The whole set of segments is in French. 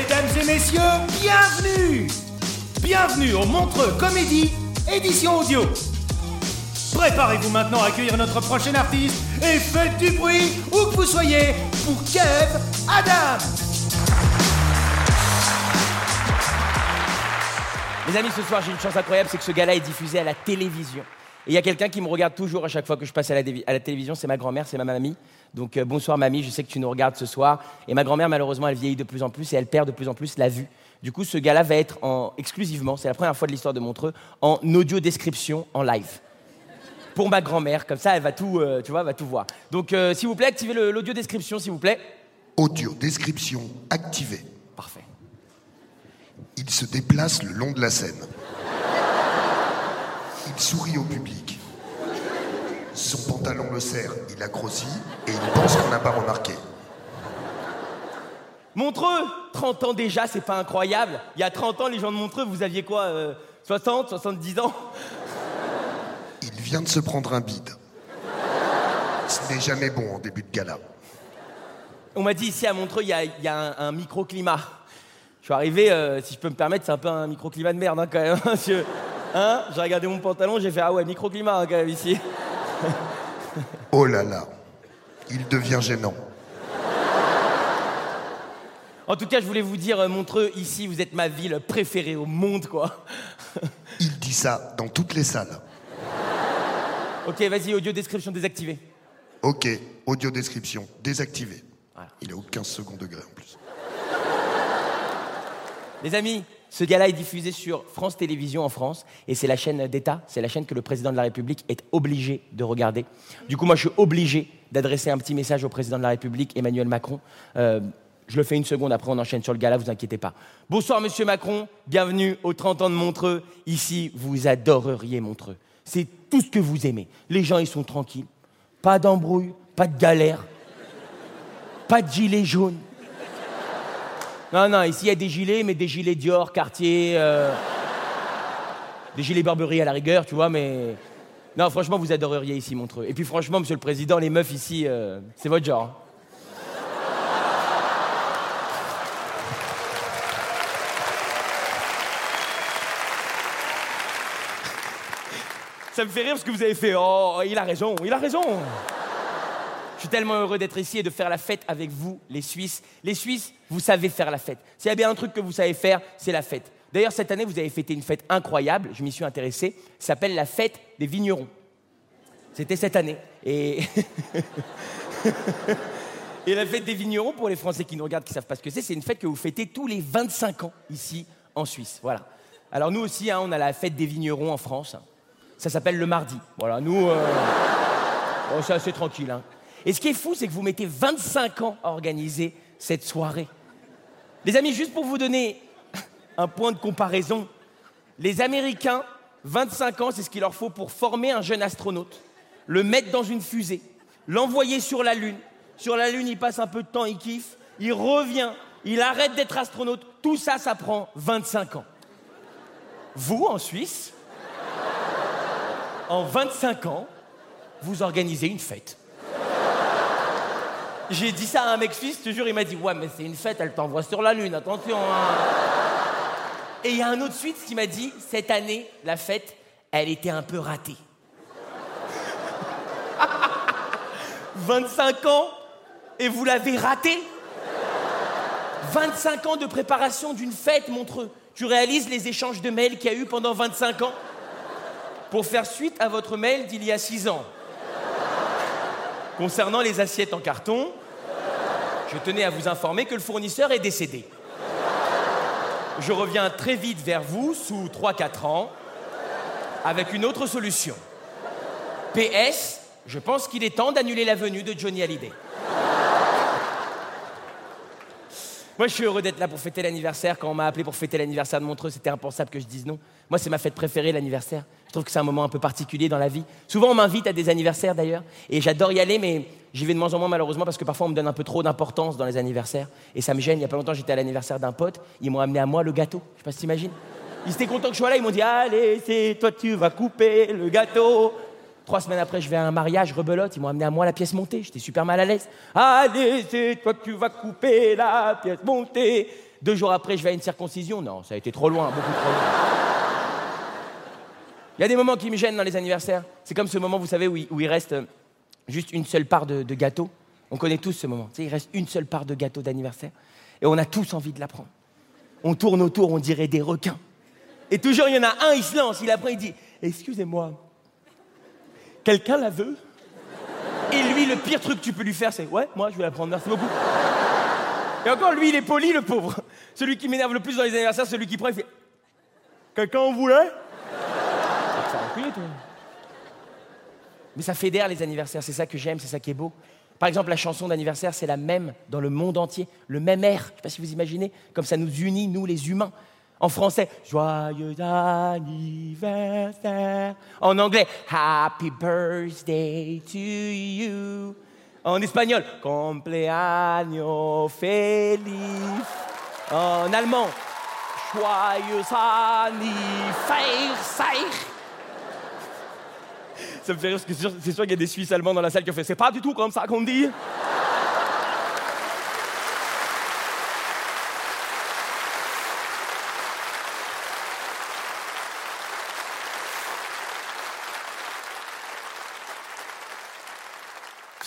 Mesdames et messieurs, bienvenue Bienvenue au Montreux Comédie, édition audio. Préparez-vous maintenant à accueillir notre prochain artiste et faites du bruit où que vous soyez pour Kev Adam Les amis, ce soir, j'ai une chance incroyable, c'est que ce gala est diffusé à la télévision. Et il y a quelqu'un qui me regarde toujours à chaque fois que je passe à la, dévi- à la télévision, c'est ma grand-mère, c'est ma mamie. Donc euh, bonsoir mamie, je sais que tu nous regardes ce soir. Et ma grand-mère, malheureusement, elle vieillit de plus en plus et elle perd de plus en plus la vue. Du coup, ce gala va être en, exclusivement, c'est la première fois de l'histoire de Montreux, en audio description en live. Pour ma grand-mère, comme ça, elle va tout, euh, tu vois, elle va tout voir. Donc, euh, s'il vous plaît, activez l'audio description, s'il vous plaît. Audio description activée. Parfait. Il se déplace le long de la scène. Il sourit au public. Son pantalon le serre, il a grossi et il pense qu'on n'a pas remarqué. Montreux 30 ans déjà, c'est pas incroyable. Il y a 30 ans, les gens de Montreux, vous aviez quoi euh, 60, 70 ans? Il vient de se prendre un bide. Ce n'est jamais bon en début de gala. On m'a dit ici à Montreux, il y a, il y a un, un microclimat. Je suis arrivé, euh, si je peux me permettre, c'est un peu un microclimat de merde hein, quand même. hein, monsieur. Hein j'ai regardé mon pantalon, j'ai fait ah ouais, microclimat hein, quand même ici. Oh là là, il devient gênant. En tout cas, je voulais vous dire, euh, Montreux, ici, vous êtes ma ville préférée au monde, quoi. Il dit ça dans toutes les salles. ok, vas-y, audio description désactivée. Ok, audio description désactivé. Voilà. Il est au 15 second degré en plus. Les amis, ce gala est diffusé sur France Télévisions en France et c'est la chaîne d'État, c'est la chaîne que le président de la République est obligé de regarder. Du coup, moi, je suis obligé d'adresser un petit message au président de la République, Emmanuel Macron. Euh, je le fais une seconde, après on enchaîne sur le gala, vous inquiétez pas. Bonsoir, monsieur Macron, bienvenue aux 30 ans de Montreux. Ici, vous adoreriez Montreux. C'est tout ce que vous aimez. Les gens, ils sont tranquilles. Pas d'embrouille, pas de galère, pas de gilets jaunes. Non, non, ici il y a des gilets, mais des gilets Dior, Cartier, euh, des gilets Burberry à la rigueur, tu vois, mais. Non, franchement, vous adoreriez ici Montreux. Et puis franchement, monsieur le président, les meufs ici, euh, c'est votre genre. hein. Ça me fait rire parce que vous avez fait Oh, il a raison, il a raison. Je suis tellement heureux d'être ici et de faire la fête avec vous, les Suisses. Les Suisses, vous savez faire la fête. S'il y a bien un truc que vous savez faire, c'est la fête. D'ailleurs, cette année, vous avez fêté une fête incroyable, je m'y suis intéressé, ça s'appelle la fête des vignerons. C'était cette année. Et... la fête des vignerons, pour les Français qui nous regardent, qui ne savent pas ce que c'est, c'est une fête que vous fêtez tous les 25 ans ici en Suisse. Voilà. Alors nous aussi, hein, on a la fête des vignerons en France. Ça s'appelle le mardi. Voilà, nous, euh... oh, c'est assez tranquille. hein. Et ce qui est fou, c'est que vous mettez 25 ans à organiser cette soirée. Les amis, juste pour vous donner un point de comparaison, les Américains, 25 ans, c'est ce qu'il leur faut pour former un jeune astronaute, le mettre dans une fusée, l'envoyer sur la Lune. Sur la Lune, il passe un peu de temps, il kiffe, il revient, il arrête d'être astronaute. Tout ça, ça prend 25 ans. Vous, en Suisse, en 25 ans, vous organisez une fête. J'ai dit ça à un mec suisse, je te il m'a dit Ouais, mais c'est une fête, elle t'envoie sur la Lune, attention. hein. Et il y a un autre suisse qui m'a dit Cette année, la fête, elle était un peu ratée. 25 ans et vous l'avez raté 25 ans de préparation d'une fête, Montreux. Tu réalises les échanges de mails qu'il y a eu pendant 25 ans? Pour faire suite à votre mail d'il y a 6 ans. Concernant les assiettes en carton, je tenais à vous informer que le fournisseur est décédé. Je reviens très vite vers vous, sous 3-4 ans, avec une autre solution. PS, je pense qu'il est temps d'annuler la venue de Johnny Hallyday. Moi, je suis heureux d'être là pour fêter l'anniversaire. Quand on m'a appelé pour fêter l'anniversaire de Montreux, c'était impensable que je dise non. Moi, c'est ma fête préférée, l'anniversaire. Je trouve que c'est un moment un peu particulier dans la vie. Souvent, on m'invite à des anniversaires d'ailleurs, et j'adore y aller, mais j'y vais de moins en moins malheureusement parce que parfois, on me donne un peu trop d'importance dans les anniversaires, et ça me gêne. Il y a pas longtemps, j'étais à l'anniversaire d'un pote, ils m'ont amené à moi le gâteau. Je sais pas si t'imagines. Ils étaient contents que je sois là, ils m'ont dit Allez, c'est toi, tu vas couper le gâteau. Trois semaines après, je vais à un mariage, rebelote, ils m'ont amené à moi la pièce montée. J'étais super mal à l'aise. Allez, c'est toi que tu vas couper la pièce montée. Deux jours après, je vais à une circoncision. Non, ça a été trop loin, beaucoup trop loin. Il y a des moments qui me gênent dans les anniversaires. C'est comme ce moment, vous savez, où il, reste euh, juste une seule part de, gâteau. On connaît tous ce moment. Il reste une seule part de gâteau d'anniversaire. Et on a tous envie de la prendre. On tourne autour, on dirait des requins. Et toujours, il y en a un, il se lance, il apprend, il dit Excusez-moi, quelqu'un la veut? Et lui, le pire truc que tu peux lui faire, c'est Ouais, moi, je vais la prendre, merci beaucoup. Et encore, lui, il est poli, le pauvre. Celui qui m'énerve le plus dans les anniversaires, celui qui prend, il fait Quelqu'un en voulait? Mais ça fédère les anniversaires, c'est ça que j'aime, c'est ça qui est beau. Par exemple, la chanson d'anniversaire, c'est la même dans le monde entier, le même air. Je ne sais pas si vous imaginez, comme ça nous unit, nous les humains. En français, joyeux anniversaire. En anglais, happy birthday to you. En espagnol, compleaños feliz. En allemand, joyeux anniversaire. Ça me fait rire parce que c'est sûr qu'il y a des Suisses allemands dans la salle qui ont fait c'est pas du tout comme ça qu'on dit.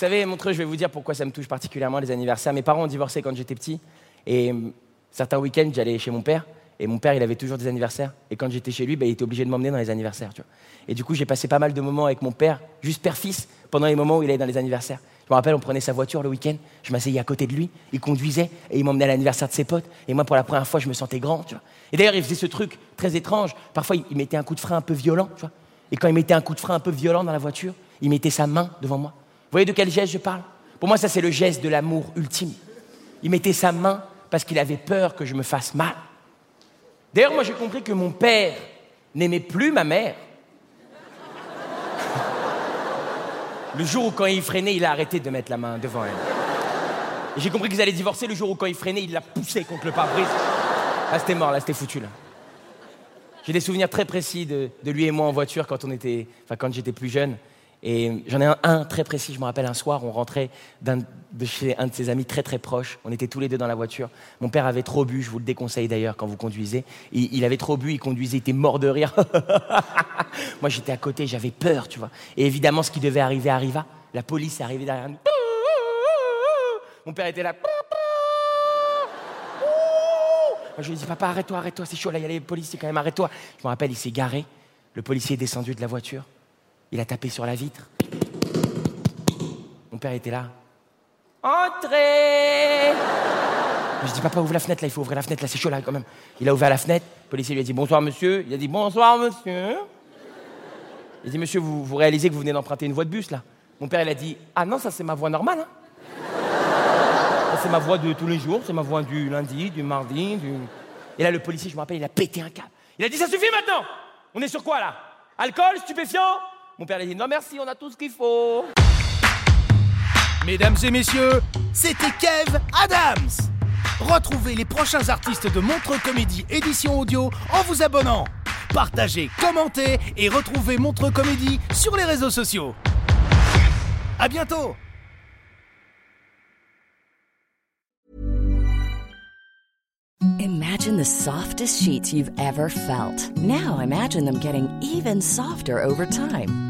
Savez, Montreux, je vais vous dire pourquoi ça me touche particulièrement les anniversaires. Mes parents ont divorcé quand j'étais petit. Et hum, certains week-ends, j'allais chez mon père. Et mon père, il avait toujours des anniversaires. Et quand j'étais chez lui, ben, il était obligé de m'emmener dans les anniversaires. Et du coup, j'ai passé pas mal de moments avec mon père, juste père-fils, pendant les moments où il allait dans les anniversaires. Je me rappelle, on prenait sa voiture le week-end, je m'asseyais à côté de lui, il conduisait et il m'emmenait à l'anniversaire de ses potes. Et moi, pour la première fois, je me sentais grand. Et d'ailleurs, il faisait ce truc très étrange. Parfois, il mettait un coup de frein un peu violent. Et quand il mettait un coup de frein un peu violent dans la voiture, il mettait sa main devant moi. Voyez de quel geste je parle? Pour moi, ça, c'est le geste de l'amour ultime. Il mettait sa main parce qu'il avait peur que je me fasse mal. D'ailleurs, moi, j'ai compris que mon père n'aimait plus ma mère. Le jour où, quand il freinait, il a arrêté de mettre la main devant elle. J'ai compris qu'ils allaient divorcer le jour où, quand il freinait, il l'a poussé contre le pare-brise. Là, c'était mort, là, c'était foutu, là. J'ai des souvenirs très précis de, de lui et moi en voiture quand on était, quand j'étais plus jeune. Et j'en ai un, très précis, je me rappelle un soir, on rentrait de chez un de ses amis très très proche. On était tous les deux dans la voiture. Mon père avait trop bu, je vous le déconseille d'ailleurs quand vous conduisez. Il, il avait trop bu, il conduisait, il était mort de rire. Moi j'étais à côté, j'avais peur, tu vois. Et évidemment, ce qui devait arriver arriva. La police est arrivée derrière nous. Mon père était là. Je lui ai dit, papa, arrête-toi, arrête-toi, c'est chaud, là, il y a les policiers quand même, arrête-toi. Je me rappelle, il s'est garé. Le policier est descendu de la voiture. Il a tapé sur la vitre. Mon père était là. Entrez Je dis, papa, ouvre la fenêtre, là, il faut ouvrir la fenêtre, là, c'est chaud, là, quand même. Il a ouvert la fenêtre. Le policier lui a dit, bonsoir, monsieur. Il a dit, bonsoir, monsieur. Il a dit, monsieur, vous, vous réalisez que vous venez d'emprunter une voie de bus, là Mon père, il a dit, ah non, ça, c'est ma voie normale, hein. Ça, c'est ma voix de tous les jours, c'est ma voix du lundi, du mardi, du... Et là, le policier, je me rappelle, il a pété un câble. Il a dit, ça suffit maintenant On est sur quoi, là? Alcool, stupéfiant Mon père, a dit, non merci, on a tout ce qu'il faut. Mesdames et messieurs, c'était Kev Adams. Retrouvez les prochains artistes de Montreux Comédie édition audio en vous abonnant. Partagez, commentez et retrouvez Montreux Comédie sur les réseaux sociaux. À bientôt Imagine the softest sheets you've ever felt. Now imagine them getting even softer over time.